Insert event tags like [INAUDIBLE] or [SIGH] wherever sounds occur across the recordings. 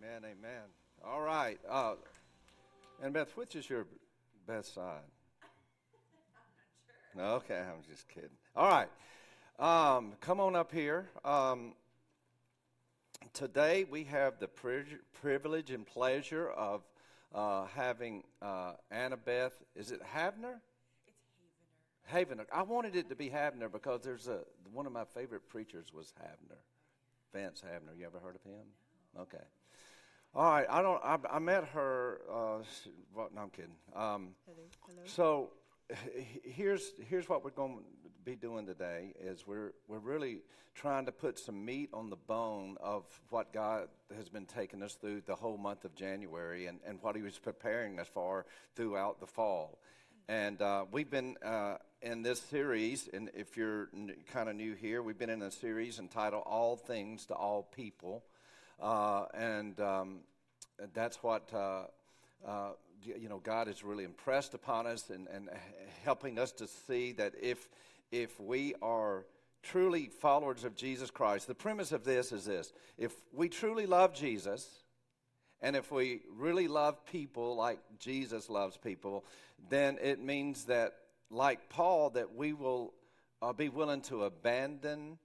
Amen, amen. All right. Uh, Annabeth, which is your best side? [LAUGHS] No, okay, I'm just kidding. All right. Um, come on up here. Um, today we have the privilege and pleasure of uh, having uh, Annabeth. Is it Havner? It's Havener. Havener. I wanted it to be Havner because there's a one of my favorite preachers was Havner, Vance Havner. You ever heard of him? Okay. All right. I don't. I, I met her. Uh, well, no, I'm kidding. Um, Hello. Hello. so here's here's what we're going to be doing today is we're we're really trying to put some meat on the bone of what God has been taking us through the whole month of January and, and what He was preparing us for throughout the fall. And uh, we've been uh, in this series, and if you're n- kind of new here, we've been in a series entitled "All Things to All People," uh, and um, that's what uh, uh, you know, God has really impressed upon us and, and helping us to see that if, if we are truly followers of Jesus Christ, the premise of this is this. If we truly love Jesus, and if we really love people like Jesus loves people, then it means that, like Paul, that we will uh, be willing to abandon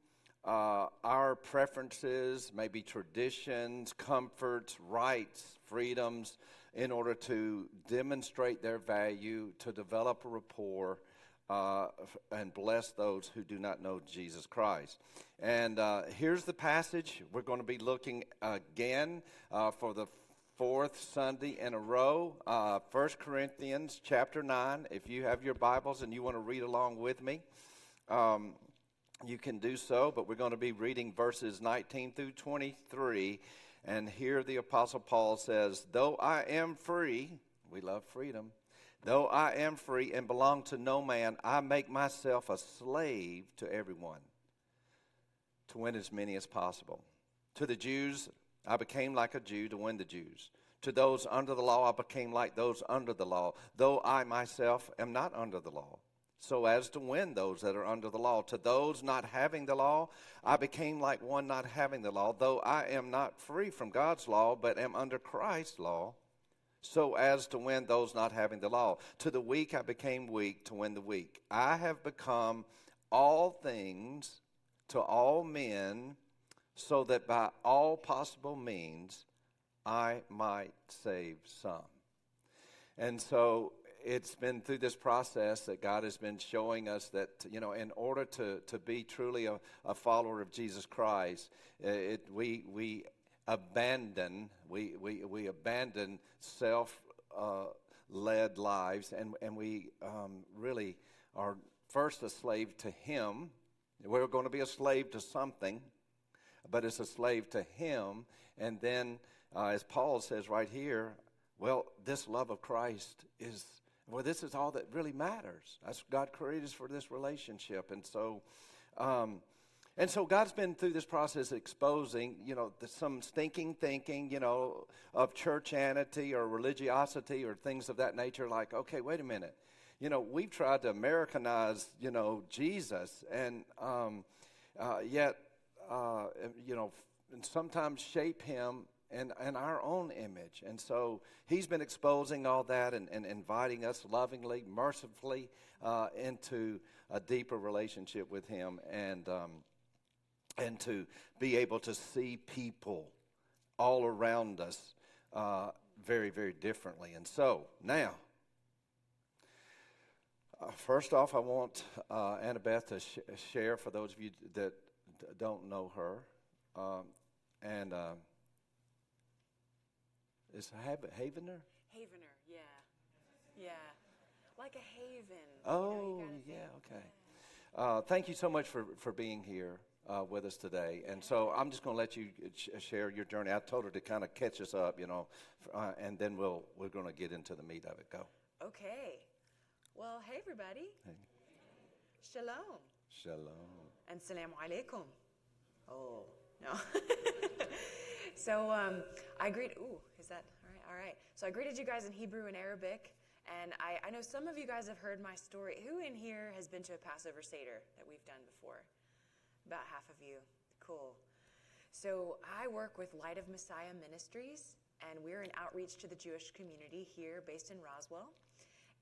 uh, our preferences, maybe traditions, comforts, rights, freedoms, in order to demonstrate their value, to develop a rapport, uh, and bless those who do not know Jesus Christ. And uh, here's the passage. We're going to be looking again uh, for the fourth Sunday in a row. Uh, 1 Corinthians chapter 9. If you have your Bibles and you want to read along with me, um, you can do so, but we're going to be reading verses 19 through 23 and here the Apostle Paul says, Though I am free, we love freedom, though I am free and belong to no man, I make myself a slave to everyone to win as many as possible. To the Jews, I became like a Jew to win the Jews. To those under the law, I became like those under the law, though I myself am not under the law so as to win those that are under the law. To those not having the law, I became like one not having the law, though I am not free from God's law, but am under Christ's law, so as to win those not having the law. To the weak, I became weak to win the weak. I have become all things to all men, so that by all possible means I might save some. And so it's been through this process that God has been showing us that, you know, in order to, to be truly a, a follower of Jesus Christ, uh, it, we, we abandon, we, we, we abandon self uh, led lives and, and we um, really are first a slave to Him. We're going to be a slave to something, but it's a slave to Him. And then, uh, as Paul says right here, well, this love of Christ is well, this is all that really matters. That's God created us for this relationship, and so, um, and so God's been through this process exposing, you know, the, some stinking thinking, you know, of churchanity or religiosity or things of that nature. Like, okay, wait a minute, you know, we've tried to Americanize, you know, Jesus, and um, uh, yet, uh, you know, and sometimes shape him and, and our own image. And so he's been exposing all that and, and inviting us lovingly, mercifully uh, into a deeper relationship with him and, um, and to be able to see people all around us uh, very, very differently. And so now, uh, first off, I want uh, Annabeth to sh- share for those of you that d- don't know her. Um, and uh, is Havener? Havener, yeah. Yeah. Like a haven. Oh, you know, yeah, okay. Uh, thank you so much for, for being here uh, with us today. And so I'm just going to let you sh- share your journey. I told her to kind of catch us up, you know, uh, and then we'll, we're going to get into the meat of it. Go. Okay. Well, hey, everybody. Hey. Shalom. Shalom. And salam alaikum. Oh, no. [LAUGHS] so um, I greet, ooh, is that all right? All right. So I greeted you guys in Hebrew and Arabic. And I, I know some of you guys have heard my story. Who in here has been to a Passover Seder that we've done before? About half of you. Cool. So I work with Light of Messiah Ministries, and we're an outreach to the Jewish community here based in Roswell.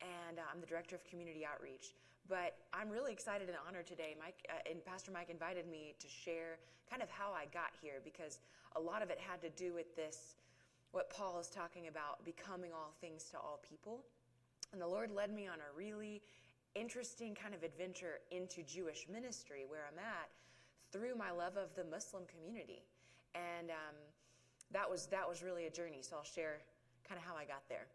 And uh, I'm the director of community outreach. But I'm really excited and honored today. Mike uh, and Pastor Mike invited me to share kind of how I got here because a lot of it had to do with this, what Paul is talking about, becoming all things to all people. And the Lord led me on a really interesting kind of adventure into Jewish ministry where I'm at through my love of the Muslim community. And um, that was that was really a journey. So I'll share kind of how I got there.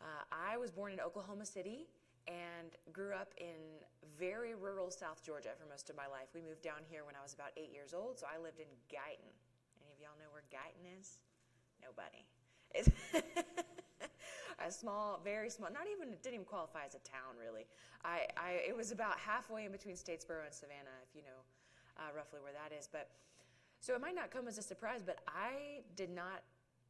Uh, I was born in Oklahoma City and grew up in very rural South Georgia for most of my life. We moved down here when I was about eight years old, so I lived in Guyton. Guyton is? Nobody. [LAUGHS] A small, very small, not even, it didn't even qualify as a town really. I, I, it was about halfway in between Statesboro and Savannah, if you know uh, roughly where that is. But so it might not come as a surprise, but I did not,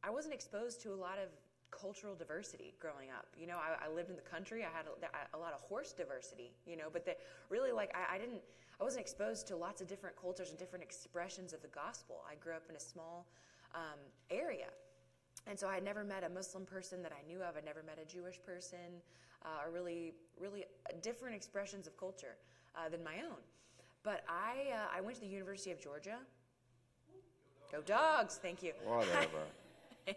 I wasn't exposed to a lot of cultural diversity growing up. You know, I, I lived in the country. I had a, a, lot of horse diversity. You know, but really, like, I, I, didn't. I wasn't exposed to lots of different cultures and different expressions of the gospel. I grew up in a small um, area, and so I had never met a Muslim person that I knew of. I never met a Jewish person, uh, or really, really different expressions of culture uh, than my own. But I, uh, I went to the University of Georgia. Go dogs! Thank you. Whatever. [LAUGHS]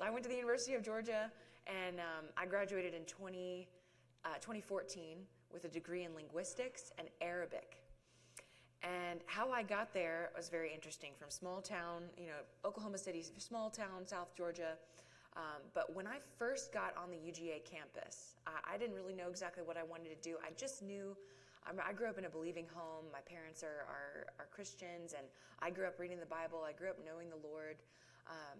So I went to the University of Georgia, and um, I graduated in 20, uh, 2014 with a degree in linguistics and Arabic. And how I got there was very interesting. From small town, you know, Oklahoma City, small town, South Georgia. Um, but when I first got on the UGA campus, I, I, didn't really know exactly what I wanted to do. I just knew I grew up in a believing home. My parents are, are, are, Christians, and I grew up reading the Bible. I grew up knowing the Lord. Um,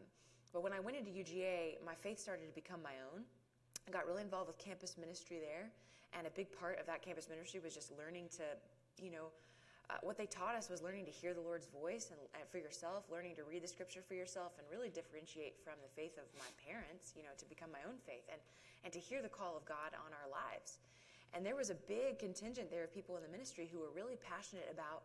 but when I went into UGA, my faith started to become my own. I got really involved with campus ministry there, and a big part of that campus ministry was just learning to, you know, uh, what they taught us was learning to hear the Lord's voice and, and, for yourself, learning to read the scripture for yourself, and really differentiate from the faith of my parents, you know, to become my own faith and, and to hear the call of God on our lives. And there was a big contingent there of people in the ministry who were really passionate about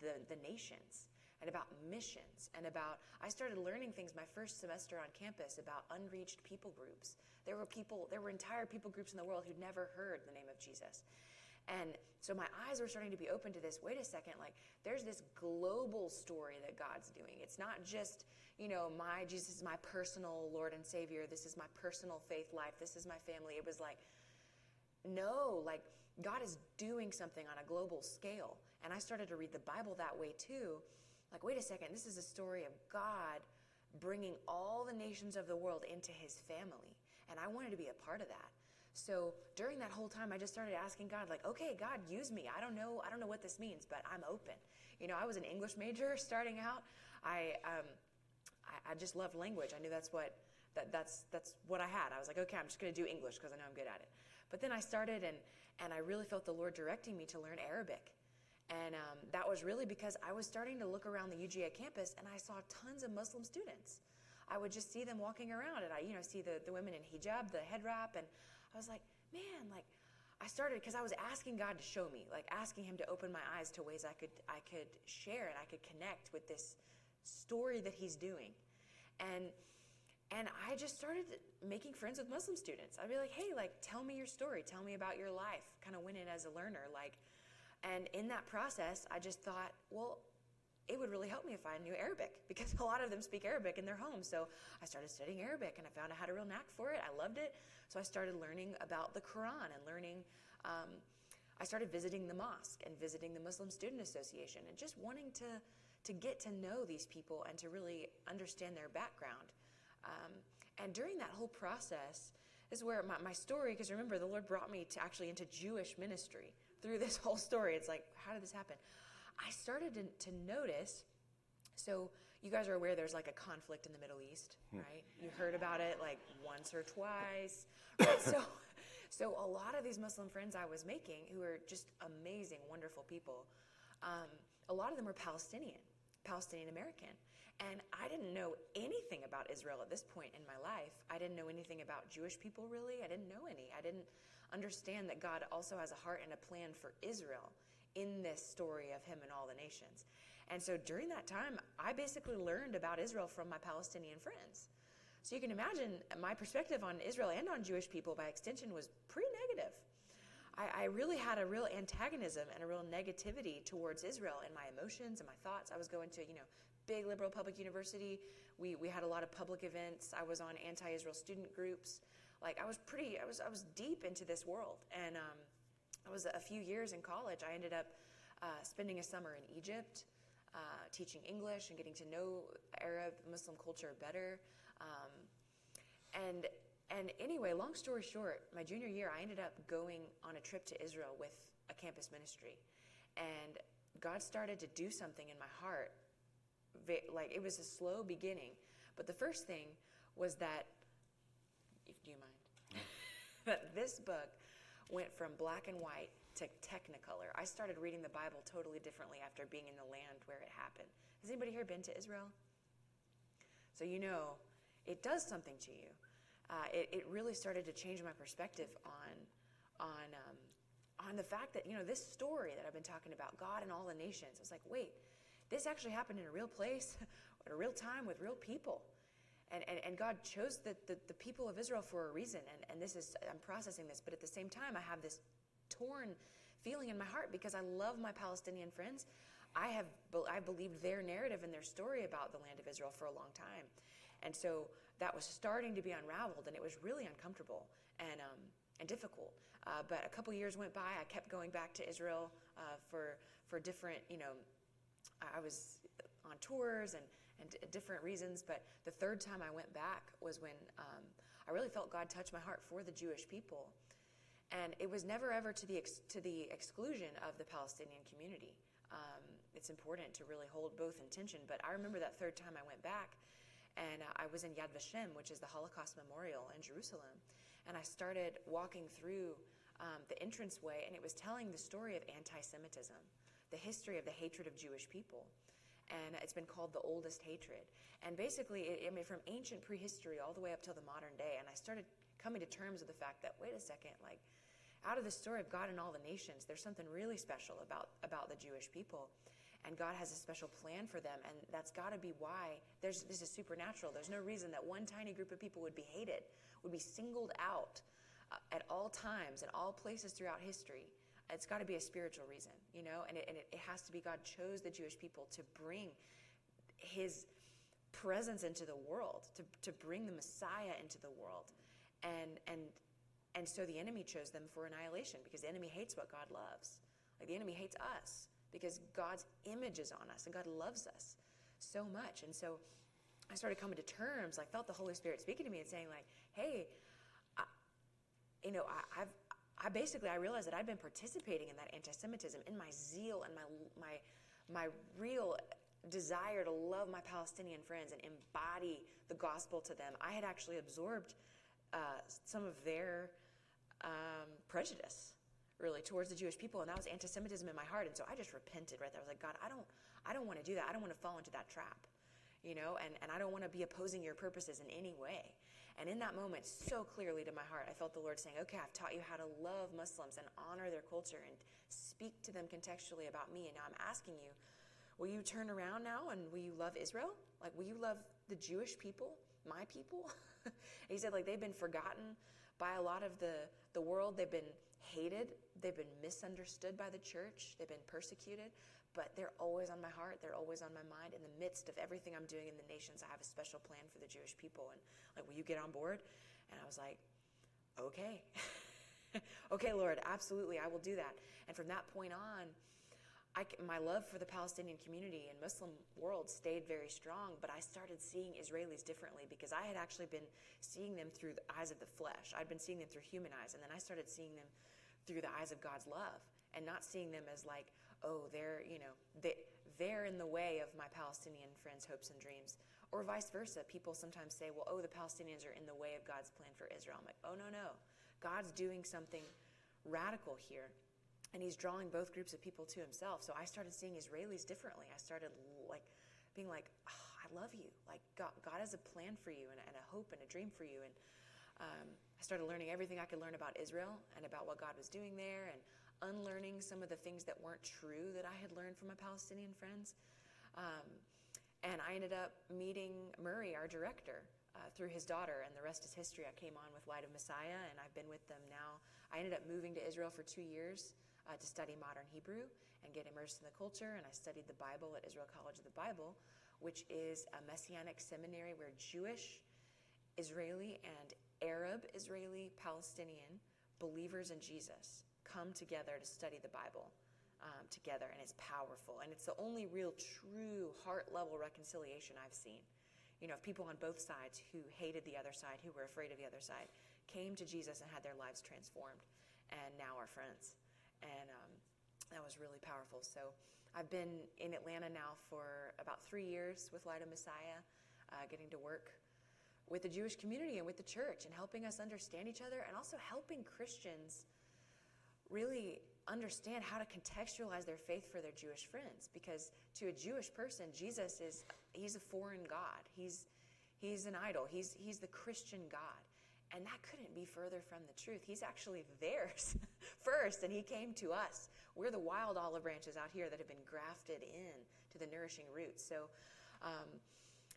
the, the nations and about missions and about I started learning things my first semester on campus about unreached people groups. There were people there were entire people groups in the world who'd never heard the name of Jesus. And so my eyes were starting to be open to this. Wait a second, like there's this global story that God's doing. It's not just, you know, my Jesus is my personal Lord and Savior. This is my personal faith life. This is my family. It was like no, like God is doing something on a global scale. And I started to read the Bible that way too like, wait a second, this is a story of God bringing all the nations of the world into his family. And I wanted to be a part of that. So during that whole time, I just started asking God, like, okay, God, use me. I don't know, I don't know what this means, but I'm open. You know, I was an English major [LAUGHS] starting out. I, um, I, I just loved language. I knew that's what that, that's that's what I had. I was like, okay, I'm just going to do English because I know I'm good at it. But then I started, and and I really felt the Lord directing me to learn Arabic. And um, that was really because I was starting to look around the UGA campus and I saw tons of Muslim students. I would just see them walking around and I, you know, see the, the women in hijab, the head wrap, and I was like, man, like, I started because I was asking God to show me, like asking Him to open my eyes to ways I could I could share and I could connect with this story that He's doing, and and I just started making friends with Muslim students. I'd be like, hey, like tell me your story, tell me about your life. Kind of win it as a learner, like and in that process, I just thought, well, it would really help me if I knew Arabic [LAUGHS] because a lot of them speak Arabic in their home. So I started studying Arabic and I found I had a real knack for it. I loved it. So I started learning about the Quran and learning. Um, I started visiting the mosque and visiting the Muslim Student Association and just wanting to, to get to know these people and to really understand their background. Um, and during that whole process, this is where my, my story, because remember, the Lord brought me to actually into Jewish ministry through this [LAUGHS] whole story. It's like, how did this happen? I started to, to notice. So you guys are aware there's like a conflict in the Middle East, hmm. right? You heard about it like once or twice, right? so, [LAUGHS] so a lot of these Muslim friends I was making, who are just amazing, wonderful people, um, a lot of them were Palestinian, Palestinian American. And I didn't know anything about Israel at this point in my life. I didn't know anything about Jewish people really. I didn't know any. I didn't understand that God also has a heart and a plan for Israel in this story of him and all the nations. And so during that time, I basically learned about Israel from my Palestinian friends. So you can imagine my perspective on Israel and on Jewish people by extension was pretty negative. I, I, really had a real antagonism and a real negativity towards Israel in my emotions and my thoughts. I was going to, you know, big liberal public university. We, we had a lot of public events. I was on anti-Israel student groups. Like I was pretty, I was, I was deep into this world. And um, I was a few years in college. I ended up uh, spending a summer in Egypt, uh, teaching English and getting to know Arab Muslim culture better. Um, and and anyway, long story short, my junior year, I ended up going on a trip to Israel with a campus ministry, and God started to do something in my heart like it was a slow beginning. But the first thing was that, if do you mind, [LAUGHS] that this book went from black and white to technicolor. I started reading the Bible totally differently after being in the land where it happened. Has anybody here been to Israel? So you know, it does something to you. Uh, it, it, really started to change my perspective on on um, on the fact that you know this story that I've been talking about, God and all the nations. I was like, wait, this actually happened in a real place, [LAUGHS] at a real time with real people. And, and, and God chose the, the, the, people of Israel for a reason. And, and this is, I'm processing this, but at the same time, I have this torn feeling in my heart because I love my Palestinian friends. I have I believed their narrative and their story about the land of Israel for a long time. And so that was starting to be unraveled, and it was really uncomfortable and, um, and difficult. Uh, but a couple years went by. I kept going back to Israel uh, for, for different, you know, I was on tours and, and different reasons, but the third time I went back was when um, I really felt God touch my heart for the Jewish people. And it was never ever to the, ex- to the exclusion of the Palestinian community. Um, it's important to really hold both intention. But I remember that third time I went back, and uh, I was in Yad Vashem, which is the Holocaust Memorial in Jerusalem. And I started walking through um, the entranceway, and it was telling the story of anti Semitism the history of the hatred of Jewish people. And it's been called the oldest hatred. And basically, it, I mean, from ancient prehistory all the way up till the modern day. And I started coming to terms with the fact that, wait a second, like, out of the story of God and all the nations, there's something really special about, about the Jewish people. And God has a special plan for them. And that's got to be why there's, this is supernatural. There's no reason that one tiny group of people would be hated, would be singled out uh, at all times, in all places throughout history it's got to be a spiritual reason, you know, and, it, and it, it has to be God chose the Jewish people to bring his presence into the world, to, to bring the Messiah into the world. And, and, and so the enemy chose them for annihilation because the enemy hates what God loves. Like the enemy hates us because God's image is on us and God loves us so much. And so I started coming to terms, like felt the Holy Spirit speaking to me and saying like, hey, I, you know, I, have I basically I realized that I'd been participating in that anti-Semitism in my zeal and my my my real desire to love my Palestinian friends and embody the gospel to them. I had actually absorbed uh, some of their um, prejudice really towards the Jewish people, and that was anti-Semitism in my heart. And so I just repented right there. I was like, God, I don't I don't want to do that. I don't want to fall into that trap, you know, and and I don't want to be opposing your purposes in any way. And in that moment, so clearly to my heart, I felt the Lord saying, Okay, I've taught you how to love Muslims and honor their culture and speak to them contextually about me. And now I'm asking you, will you turn around now and will you love Israel? Like, will you love the Jewish people, my people? [LAUGHS] he said, like, they've been forgotten by a lot of the, the world. They've been hated. They've been misunderstood by the church. They've been persecuted but they're always on my heart. They're always on my mind. In the midst of everything I'm doing in the nations, I have a special plan for the Jewish people. And like, will you get on board? And I was like, okay. [LAUGHS] okay, Lord, absolutely, I will do that. And from that point on, I, my love for the Palestinian community and Muslim world stayed very strong, but I started seeing Israelis differently because I had actually been seeing them through the eyes of the flesh. I'd been seeing them through human eyes, and then I started seeing them through the eyes of God's love and not seeing them as like oh, they're, you know, they, they're in the way of my Palestinian friends' hopes and dreams. Or vice versa. People sometimes say, well, oh, the Palestinians are in the way of God's plan for Israel. I'm like, oh, no, no. God's doing something radical here. And he's drawing both groups of people to himself. So I started seeing Israelis differently. I started like being like, oh, I love you. Like God, God has a plan for you and, and, a hope and a dream for you. And um, I started learning everything I could learn about Israel and about what God was doing there and unlearning some of the things that weren't true that I had learned from my Palestinian friends. Um, and I ended up meeting Murray, our director, uh, through his daughter, and the rest is history. I came on with Light of Messiah, and I've been with them now. I ended up moving to Israel for two years uh, to study modern Hebrew and get immersed in the culture, and I studied the Bible at Israel College of the Bible, which is a messianic seminary where Jewish, Israeli, and Arab, Israeli, Palestinian believers in Jesus come together to study the Bible um, together, and it's powerful. And it's the only real, true, heart level reconciliation I've seen. You know, if people on both sides who hated the other side, who were afraid of the other side, came to Jesus and had their lives transformed, and now are friends. And um, that was really powerful. So I've been in Atlanta now for about three years with Light of Messiah, uh, getting to work with the Jewish community and with the church and helping us understand each other and also helping Christians really understand how to contextualize their faith for their Jewish friends because to a Jewish person Jesus is he's a foreign god. He's he's an idol. He's he's the Christian god. And that couldn't be further from the truth. He's actually [LAUGHS] theirs [LAUGHS] first and he came to us. We're the wild olive branches out here that have been grafted in to the nourishing roots. So um,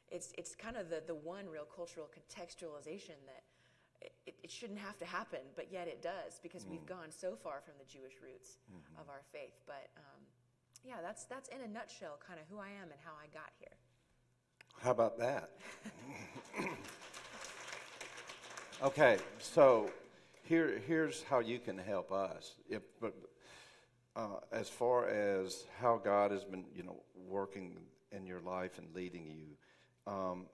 it's it's kind of the the one real cultural contextualization that it, it, shouldn't have to happen, but yet it does because mm. we've gone so far from the Jewish roots mm-hmm. of our faith. But um, yeah, that's that's in a nutshell kind of who I am and how I got here. How about that? [LAUGHS] okay, so here here's how you can help us. If but uh, as far as how God has been, you know, working in your life and leading you. Um,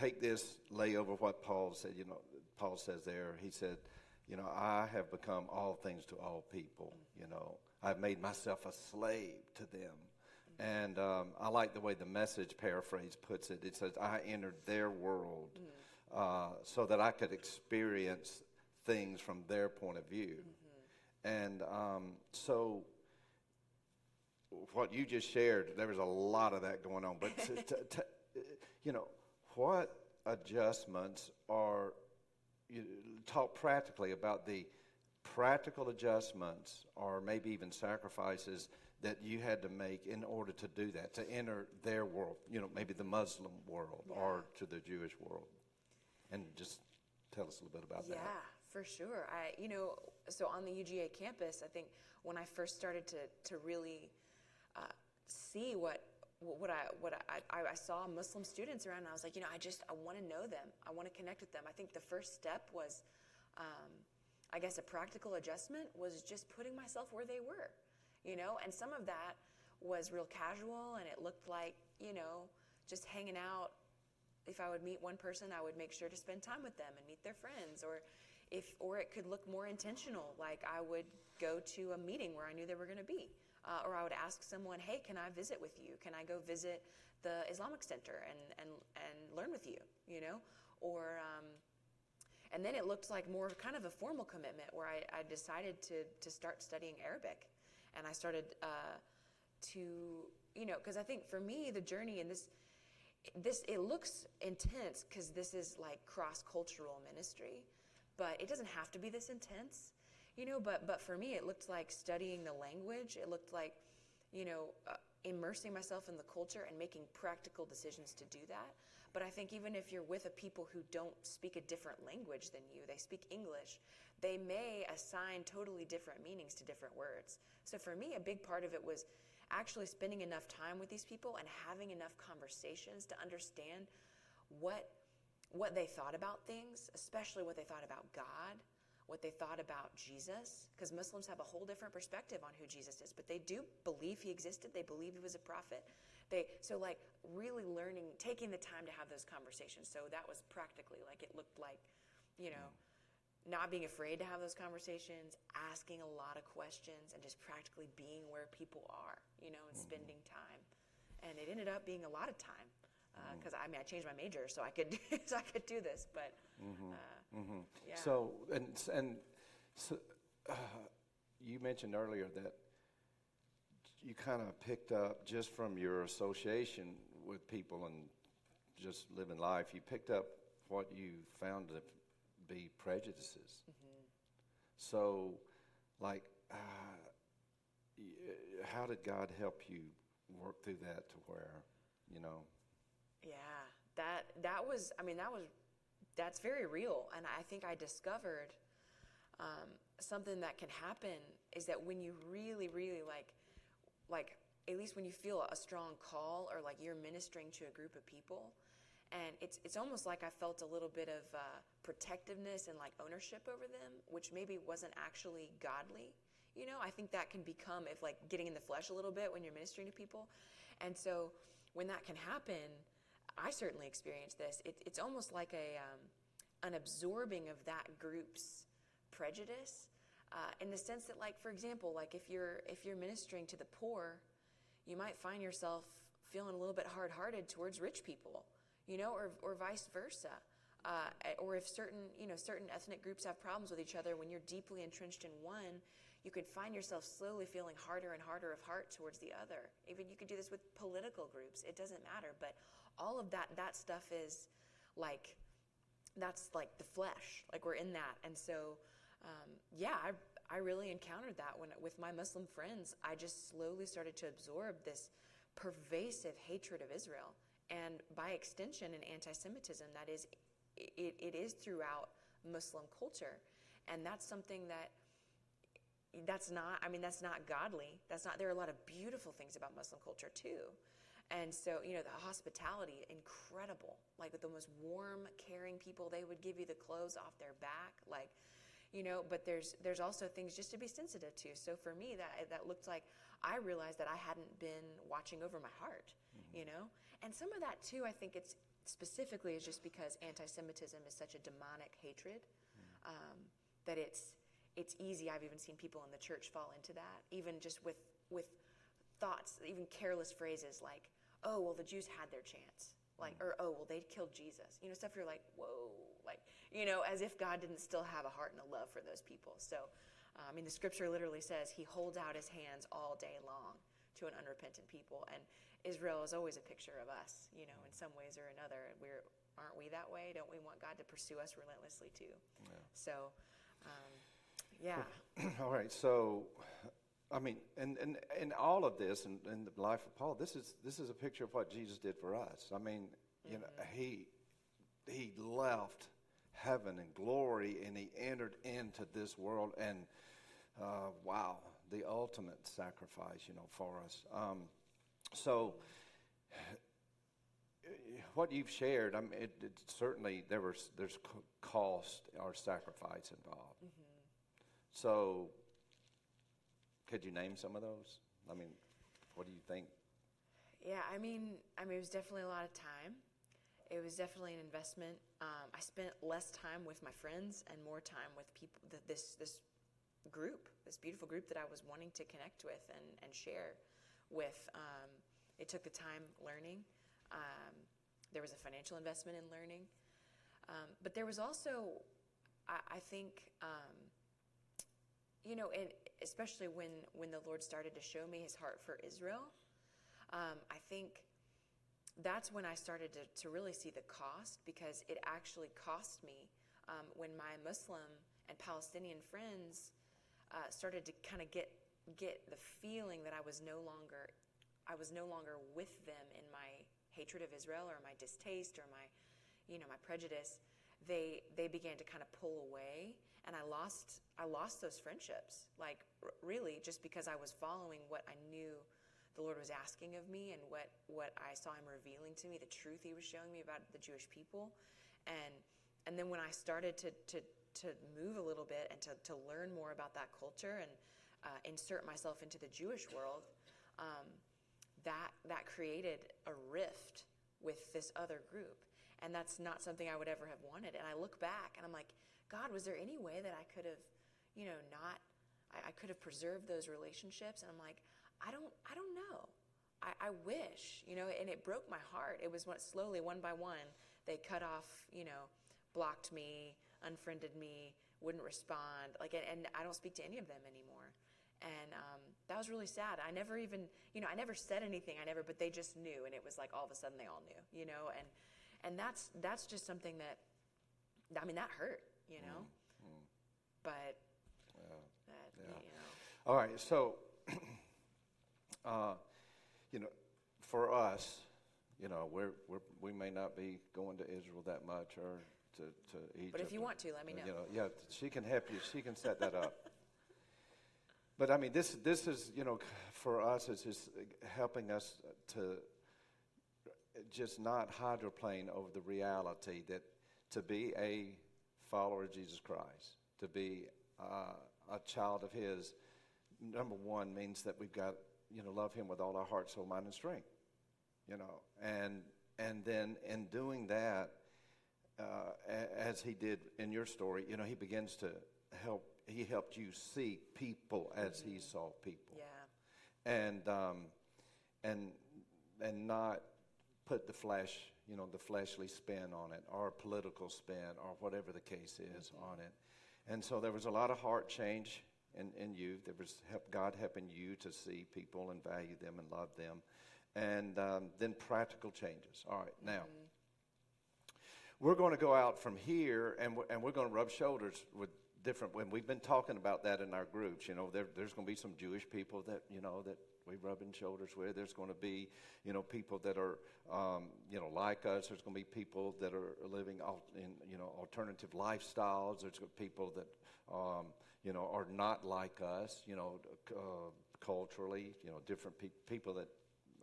take this, lay over what Paul said. You know, Paul says there, he said, you know, I have become all things to all people. You know, I've made myself a slave to them. And um, I like the way the message paraphrase puts it. It says, I entered their world uh, so that I could experience things from their point of view. Mm-hmm. And um, so, what you just shared, there was a lot of that going on. But, you know, what adjustments are you talk practically about the practical adjustments or maybe even sacrifices that you had to make in order to do that to enter their world you know maybe the muslim world yeah. or to the jewish world. And just tell us a little bit about yeah, that. Yeah for sure. I you know so on the uga campus i think when i first started to to really uh, see what what I what I, I, saw Muslim students around, and I was like, you know, I just I want to know them. I want to connect with them. I think the first step was, um, I guess, a practical adjustment was just putting myself where they were, you know. And some of that was real casual, and it looked like you know just hanging out. If I would meet one person, I would make sure to spend time with them and meet their friends, or if or it could look more intentional, like I would go to a meeting where I knew they were going to be uh, or I would ask someone, hey, can I visit with you? Can I go visit the Islamic Center and, and, and learn with you, you know? Or, um, and then it looked like more kind of a formal commitment where I, I decided to, to start studying Arabic. And I started uh, to, you know, because I think for me, the journey in this, this it looks intense because this is like cross-cultural ministry but it doesn't have to be this intense you know but but for me it looked like studying the language. It looked like you know uh, immersing myself in the culture and making practical decisions to do that. But i think even if you're with a people who don't speak a different language than you they speak english they may assign totally different meanings to different words. So for me a big part of it was actually spending enough time with these people and having enough conversations to understand what what they thought about things especially what they thought about god what they thought about Jesus, because Muslims have a whole different perspective on who Jesus is, but they do believe he existed. They believe he was a prophet. They so like really learning, taking the time to have those conversations. So that was practically like it looked like, you know, not being afraid to have those conversations, asking a lot of questions, and just practically being where people are, you know, and mm-hmm. spending time. And it ended up being a lot of time because uh, I mean I changed my major so I could [LAUGHS] so I could do this, but. Mm-hmm. Uh, Mm-hmm. Yeah. So and and so, uh, you mentioned earlier that you kind of picked up just from your association with people and just living life. You picked up what you found to be prejudices. Mm-hmm. So, like, uh, how did God help you work through that to where, you know, Yeah, that that was. I mean, that was that's very real, and I think I discovered um, something that can happen is that when you really, really like, like at least when you feel a strong call or like you're ministering to a group of people, and it's it's almost like I felt a little bit of uh, protectiveness and like ownership over them, which maybe wasn't actually godly. You know, I think that can become if like getting in the flesh a little bit when you're ministering to people, and so when that can happen, I certainly experienced this. It, it's almost like a um, an absorbing of that group's prejudice, uh, in the sense that, like for example, like if you're if you're ministering to the poor, you might find yourself feeling a little bit hard-hearted towards rich people, you know, or or vice versa. Uh, or if certain you know certain ethnic groups have problems with each other, when you're deeply entrenched in one, you could find yourself slowly feeling harder and harder of heart towards the other. Even you could do this with political groups. It doesn't matter, but all of that that stuff is like that's like the flesh. Like we're in that, and so um, yeah, I I really encountered that when with my Muslim friends. I just slowly started to absorb this pervasive hatred of Israel, and by extension, an anti-Semitism that is it, it is throughout Muslim culture, and that's something that that's not i mean that's not godly. That's not there are a lot of beautiful things about muslim culture too and so you know the hospitality incredible like with the most warm caring people they would give you the clothes off their back like you know but there's there's also things just to be sensitive to so for me that that looked like i realized that i hadn't been watching over my heart mm-hmm. you know and some of that too i think it's specifically is just because anti-semitism is such a demonic hatred mm-hmm. um, that it's it's easy. I've even seen people in the church fall into that, even just with with thoughts, even careless phrases like, "Oh, well, the Jews had their chance," like, or "Oh, well, they killed Jesus." You know, stuff you're like, "Whoa," like, you know, as if God didn't still have a heart and a love for those people. So, uh, I mean, the Scripture literally says He holds out His hands all day long to an unrepentant people, and Israel is always a picture of us. You know, in some ways or another, we're aren't we that way? Don't we want God to pursue us relentlessly too? Yeah. So. Um, yeah. [CLEARS THROAT] all right. So, I mean, and, and, and all of this in, in the life of Paul, this is, this is a picture of what Jesus did for us. I mean, you mm-hmm. know, he, he left heaven and glory and he entered into this world and, uh, wow, the ultimate sacrifice, you know, for us. Um, so, [SIGHS] what you've shared, I mean, it, it certainly there was there's cost or sacrifice involved. Mm-hmm. So, could you name some of those? I mean, what do you think? Yeah, I mean, I mean, it was definitely a lot of time. It was definitely an investment. Um, I spent less time with my friends and more time with people. This this group, this beautiful group that I was wanting to connect with and and share with. Um, it took the time learning. Um, there was a financial investment in learning, um, but there was also, I, I think um, you know, and especially when when the Lord started to show me His heart for Israel, um, I think that's when I started to, to really see the cost because it actually cost me um, when my Muslim and Palestinian friends uh, started to kind of get get the feeling that I was no longer I was no longer with them in my hatred of Israel or my distaste or my you know my prejudice. They they began to kind of pull away and I lost I lost those friendships. Like r- really, just because I was following what I knew the Lord was asking of me and what what I saw Him revealing to me, the truth He was showing me about the Jewish people, and and then when I started to to to move a little bit and to to learn more about that culture and uh, insert myself into the Jewish world, um, that that created a rift with this other group, and that's not something I would ever have wanted. And I look back and I'm like God, was there any way that I could have, you know, not, I, I could have preserved those relationships? And I'm like, I don't, I don't know. I, I wish, you know, and it broke my heart. It was what slowly, one by one, they cut off, you know, blocked me, unfriended me, wouldn't respond. Like, and I don't speak to any of them anymore. And um, that was really sad. I never even, you know, I never said anything. I never, but they just knew, and it was like all of a sudden they all knew, you know. And and that's that's just something that, I mean, that hurt you know. Mm-hmm. But yeah. That, yeah. You know. All right, so [CLEARS THROAT] uh, you know, for us, you know, we're, we're, we may not be going to Israel that much or to, to Egypt. But if you want to, let me know. You know, yeah, she can help you. She can set that up. but I mean, this this is you know, for us, it's just helping us to just not hydroplane over the reality that to be a follower of Jesus Christ, to be uh, a child of His, number one means that we've got you know love Him with all our heart, soul, mind, and strength. You know, and and then in doing that, uh, as He did in your story, you know, He begins to help. He helped you see people as mm-hmm. He saw people. Yeah. And um, and and not put the flesh, you know, the fleshly spin on it, or political spin, or whatever the case is mm-hmm. on it. And so there was a lot of heart change in, in you. There was help, God helping you to see people and value them and love them. And um, then practical changes. All right, now. Mm-hmm. We're going to go out from here and we're, and we're going to rub shoulders with different when we've been talking about that in our groups you know there, there's going to be some jewish people that you know that we rubbing shoulders with. There's going to be you know people that are um, you know like us. There's going to be people that are living in you know alternative lifestyles. There's people that um, you know are not like us you know uh, culturally you know different pe- people that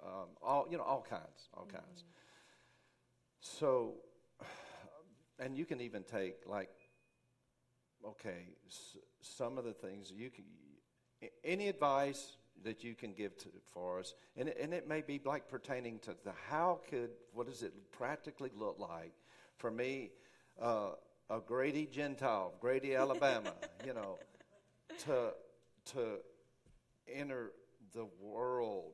um, all you know all kinds all mm-hmm. kinds. So [SIGHS] and you can even take like okay, s- some of the things you can, any advice that you can give to, for us, and it, and it may be like pertaining to the how could, what does it practically look like for me, uh, a Grady Gentile, Grady, Alabama, [LAUGHS] you know, to, to enter the world,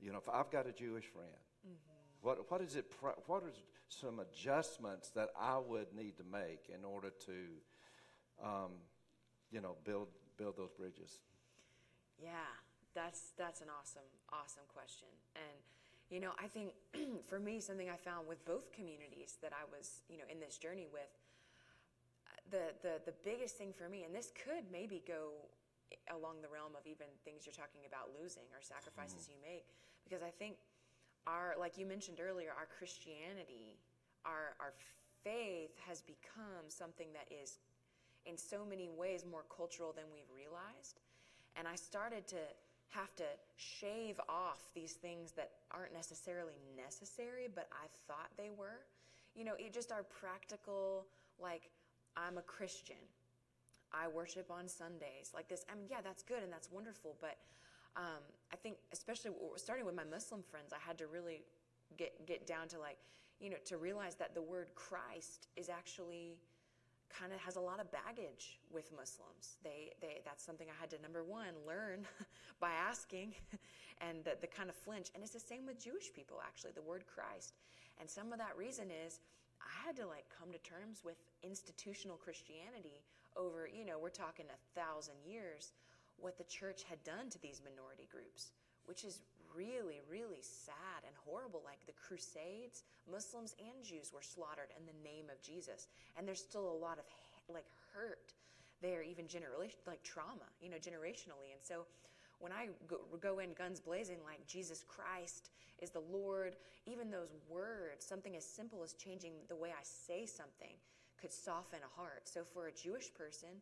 you know, if I've got a Jewish friend, mm-hmm. what, what is it, what are some adjustments that I would need to make in order to um, you know, build build those bridges? Yeah, that's that's an awesome awesome question, and you know, I think [CLEARS THROAT] for me, something I found with both communities that I was you know in this journey with, the the the biggest thing for me, and this could maybe go along the realm of even things you're talking about losing or sacrifices mm. you make, because I think our like you mentioned earlier, our Christianity, our our faith has become something that is in so many ways more cultural than we've realized. And I started to have to shave off these things that aren't necessarily necessary, but I thought they were. You know, it just our practical, like, I'm a Christian. I worship on Sundays. Like this, I mean, yeah, that's good and that's wonderful, but um, I think, especially starting with my Muslim friends, I had to really get get down to like, you know, to realize that the word Christ is actually kind of has a lot of baggage with Muslims. They, they, that's something I had to, number one, learn [LAUGHS] by asking [LAUGHS] and the, the kind of flinch. And it's the same with Jewish people, actually, the word Christ. And some of that reason is I had to like come to terms with institutional Christianity over, you know, we're talking a thousand years, what the church had done to these minority groups, which is really, really sad and horrible. Like the Crusades, Muslims and Jews were slaughtered in the name of Jesus, and there's still a lot of like hurt there, even generally, like trauma, you know, generationally. And so, when I go, go in guns blazing, like Jesus Christ is the Lord, even those words, something as simple as changing the way I say something, could soften a heart. So for a Jewish person,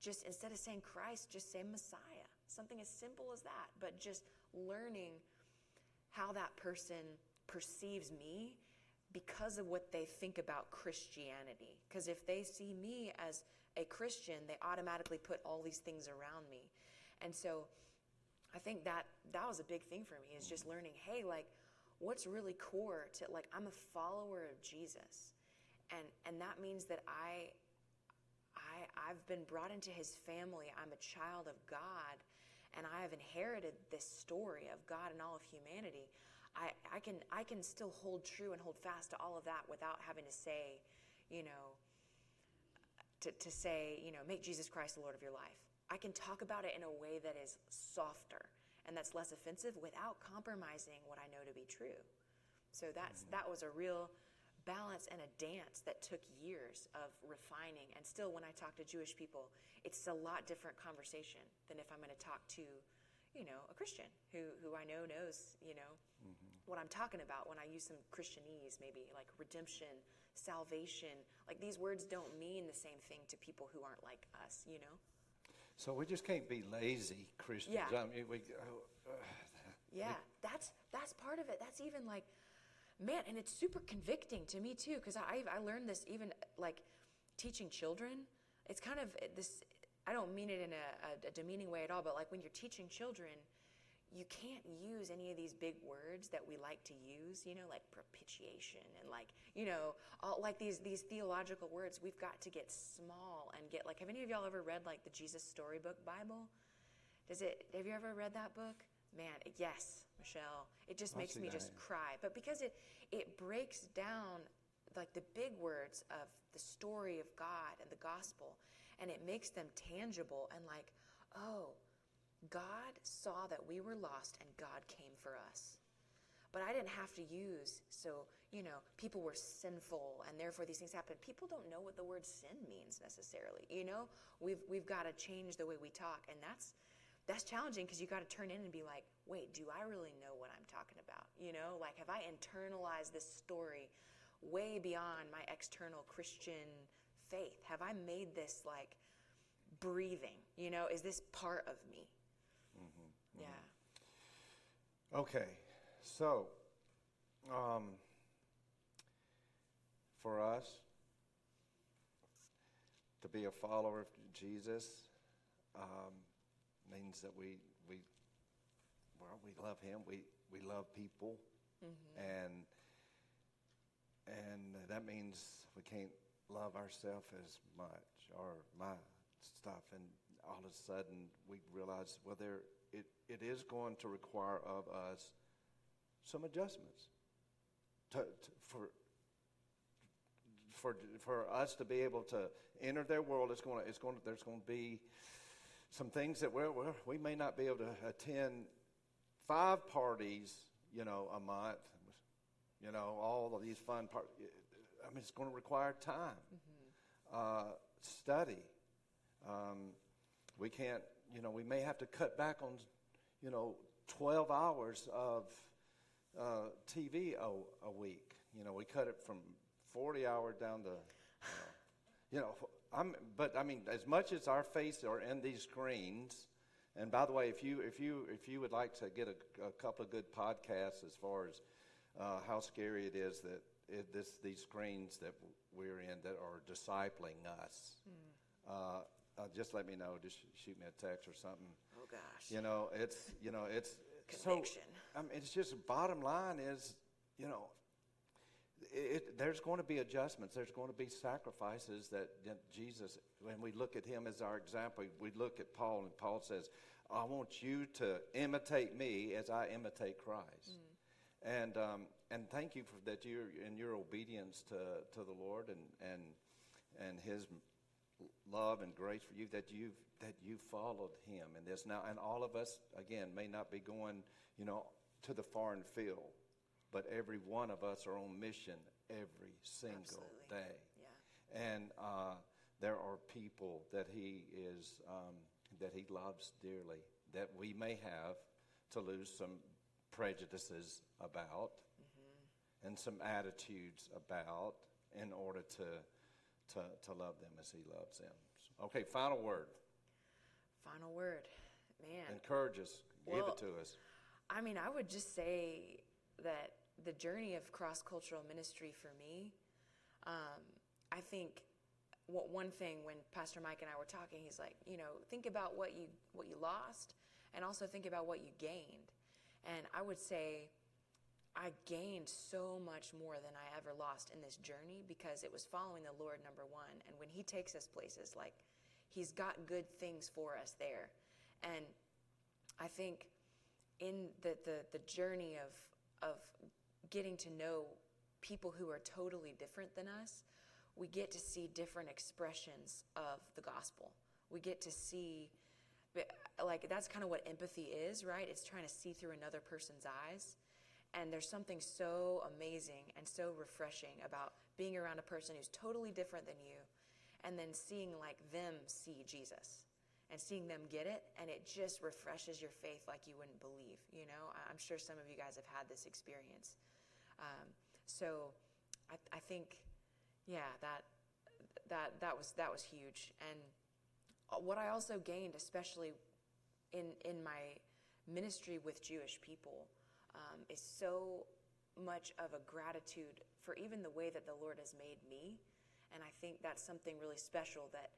just instead of saying Christ, just say Messiah. Something as simple as that, but just learning how that person perceives me because of what they think about Christianity. Because if they see me as a Christian, they automatically put all these things around me. And so I think that that was a big thing for me is just learning, hey, like what's really core to like I'm a follower of Jesus. And and that means that I I've been brought into his family. I'm a child of God and I have inherited this story of God and all of humanity, I, I can I can still hold true and hold fast to all of that without having to say, you know, to, to say, you know, make Jesus Christ the Lord of your life. I can talk about it in a way that is softer and that's less offensive without compromising what I know to be true. So that's mm-hmm. that was a real balance and a dance that took years of refining. And still, when I talk to Jewish people, it's a lot different conversation than if I'm going to talk to, you know, a Christian who, who I know knows, you know, mm-hmm. what I'm talking about when I use some Christianese, maybe like redemption, salvation. Like these words don't mean the same thing to people who aren't like us, you know? So we just can't be lazy Christians. Yeah. I mean, we, uh, Yeah, that's that's part of it. That's even like, man, and it's super convicting to me too, because I I learned this even like teaching children. It's kind of this. I don't mean it in a, a, demeaning way at all, but like when you're teaching children, you can't use any of these big words that we like to use. You know, like propitiation and like you know, all, like these these theological words. We've got to get small and get like. Have any of y'all ever read like the Jesus Storybook Bible? Does it? Have you ever read that book? Man, yes, Michelle. It just I've makes me that, just cry. But because it it breaks down like the big words of the story of God and the gospel, and it makes them tangible and like, oh, God saw that we were lost and God came for us. But I didn't have to use, so, you know, people were sinful and therefore these things happen. People don't know what the word sin means necessarily. You know, we've, we've got to change the way we talk. And that's, that's challenging because you got to turn in and be like, wait, do I really know what I'm talking about? You know, like have I internalized this story way beyond my external Christian faith? Have I made this like breathing? You know, is this part of me? Yeah. Okay, so um, for us to be a follower of Jesus um, means that we we well we love Him. We we love people, mm-hmm. and and that means we can't love ourselves as much or my stuff. And all of a sudden we realize well there it, it is going to require of us some adjustments to, to, for for for us to be able to enter their world. It's going to it's going to there's going to be some things that we're, we're, we may not be able to attend five parties you know a month you know all of these fun parties i mean it's going to require time. Uh, study. Um, we can't you know we may have to cut back on you know 12 hours of uh, tv a, a week. You know we cut it from 40 hour down to you know, I'm, but I mean, as much as our faces are in these screens, and by the way, if you if you if you would like to get a, a couple of good podcasts as far as uh, how scary it is that it, this these screens that we're in that are discipling us, uh, uh, just let me know. Just shoot me a text or something. Oh gosh. You know, it's you know, it's Conviction. So, I mean, it's just bottom line is, you know, it, there's going to be adjustments. There's going to be sacrifices that, that Jesus. When we look at him as our example, we look at Paul, and Paul says, "I want you to imitate me as I imitate Christ." And um, and thank you for that. you're in your obedience to to the Lord and and and His love and grace for you that you've that you followed him in this now and all of us again may not be going you know to the foreign field but every one of us are on mission every single Absolutely. day. Yeah. and uh, there are people that he is um, that he loves dearly that we may have to lose some prejudices about and some attitudes about in order to to, to love them as he loves them. Okay final word. Final word, man. encourage us. Give Well, it to us. I mean, I would just say that the journey of cross cultural ministry for me, um, I think what one thing when Pastor Mike and I were talking, he's like, you know, think about what you what you lost, and also think about what you gained. And I would say, I gained so much more than I ever lost in this journey because it was following the Lord number one. And when He takes us places, like He's got good things for us there, and I think in the, the, the journey of, of getting to know people who are totally different than us, we get to see different expressions of the gospel. We get to see, like, that's kind of what empathy is, right? It's trying to see through another person's eyes. And there's something so amazing and so refreshing about being around a person who's totally different than you and then seeing, like, them see Jesus and seeing them get it, and it just refreshes your faith like you wouldn't believe. You know, I'm sure some of you guys have had this experience. Um, so I, I think, yeah, that that that was that was huge. And uh, what I also gained, especially in in my ministry with Jewish people, um, is so much of a gratitude for even the way that the Lord has made me. And I think that's something really special that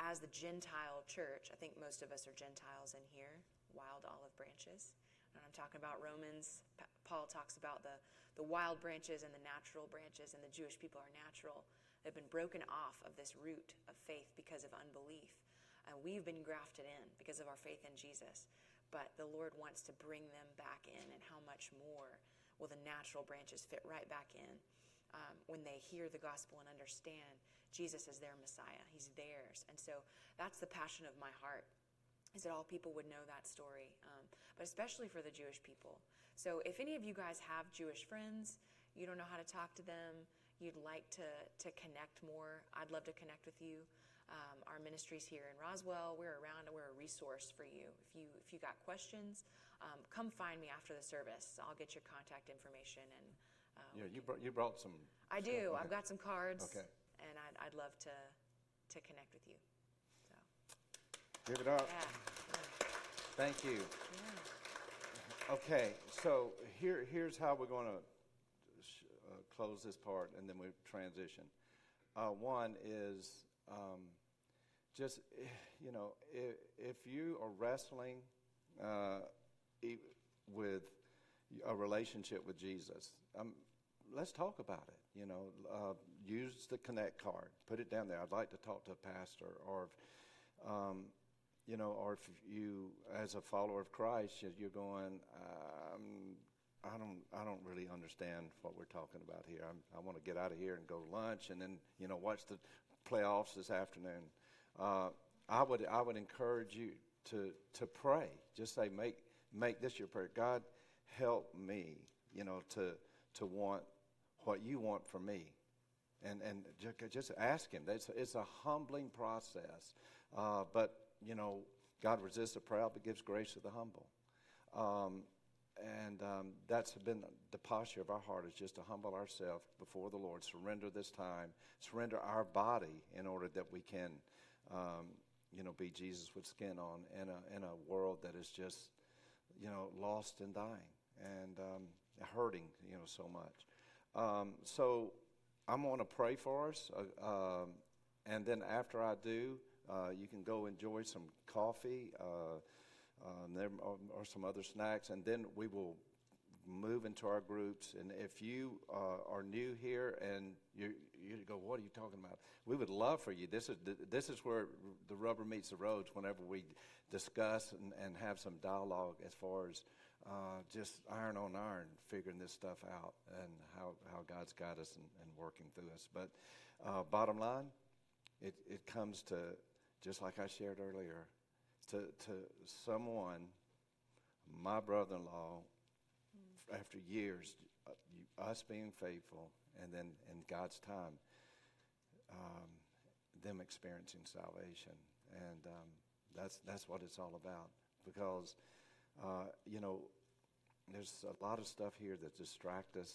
as the Gentile church, I think most of us are Gentiles in here, wild olive branches. And I'm talking about Romans. Paul talks about the, the wild branches and the natural branches, and the Jewish people are natural. They've been broken off of this root of faith because of unbelief. And we've been grafted in because of our faith in Jesus. But the Lord wants to bring them back in, and how much more will the natural branches fit right back in um, when they hear the gospel and understand Jesus is their Messiah. He's theirs. And so that's the passion of my heart is that all people would know that story, um, but especially for the Jewish people. So if any of you guys have Jewish friends, you don't know how to talk to them, you'd like to, to connect more, I'd love to connect with you. Um, our ministries here in Roswell, we're around and we're a resource for you. If you if you got questions, um, come find me after the service. I'll get your contact information and. Uh, yeah, you brought you brought some. I do. Okay. I've got some cards. Okay and I'd, I'd love to, to connect with you. So. Give it up. Yeah. Thank you. Yeah. Okay, so here, here's how we're going to uh, close this part and then we transition. Uh, one is um, just, you know, if, if you are wrestling uh, with a relationship with Jesus, um, let's talk about it. You know, uh, use the Connect card. Put it down there. I'd like to talk to a pastor, or um, you know, or if you, as a follower of Christ, you're going, um, I don't, I don't really understand what we're talking about here. I'm, i want to get out of here and go to lunch, and then you know, watch the playoffs this afternoon. Uh, I would, I would encourage you to to pray. Just say, make make this your prayer. God, help me. You know, to to want what you want from me. And, and just ask Him. It's, it's a humbling process. Uh, but, you know, God resists the proud but gives grace to the humble. Um, and um, that's been the posture of our heart is just to humble ourselves before the Lord, surrender this time, surrender our body in order that we can, um, you know, be Jesus with skin on in a, in a world that is just, you know, lost and dying and um, hurting, you know, so much. Um, so I'm going to pray for us, uh, um, and then after I do, uh, you can go enjoy some coffee. Uh, um, there are, some other snacks, and then we will move into our groups. And if you uh, are new here and you, you go, what are you talking about? We would love for you. This is this is where the rubber meets the roads. Whenever we discuss and, and have some dialogue as far as uh, just iron on iron, figuring this stuff out and how, how God's got us and, and working through us. But uh, bottom line, it, it comes to, just like I shared earlier, to, to someone, my brother in law, mm. after years, uh, you, us being faithful, and then in God's time, um, them experiencing salvation. And um, that's, that's what it's all about. Because uh, you know, there's a lot of stuff here that distract us,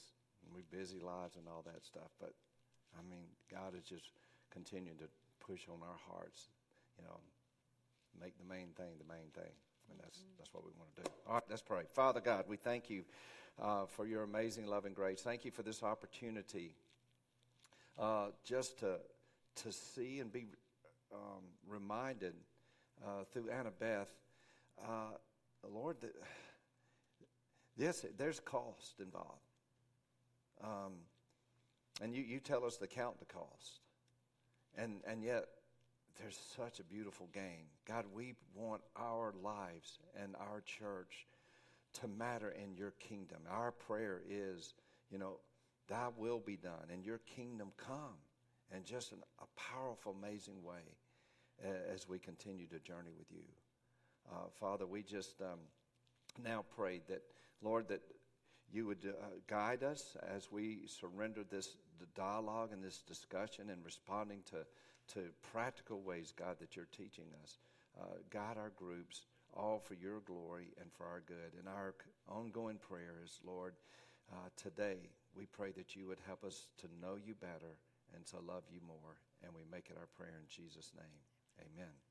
we busy lives and all that stuff. But I mean, God is just continuing to push on our hearts. You know, make the main thing the main thing, and that's that's what we want to do. All right, let's pray. Father God, we thank you uh, for your amazing love and grace. Thank you for this opportunity, uh, just to to see and be um, reminded uh, through Annabeth uh, Lord, that, yes, there's cost involved. Um, and you, you tell us to count the cost. And, and yet, there's such a beautiful gain. God, we want our lives and our church to matter in your kingdom. Our prayer is, you know, thy will be done and your kingdom come in just an, a powerful, amazing way uh, as we continue to journey with you. Uh, Father, we just um, now pray that, Lord, that you would uh, guide us as we surrender this dialogue and this discussion and responding to, to practical ways, God, that you're teaching us. uh, guide our groups, all for your glory and for our good. And our ongoing prayer is, Lord, uh, today we pray that you would help us to know you better and to love you more. And we make it our prayer in Jesus' name. Amen.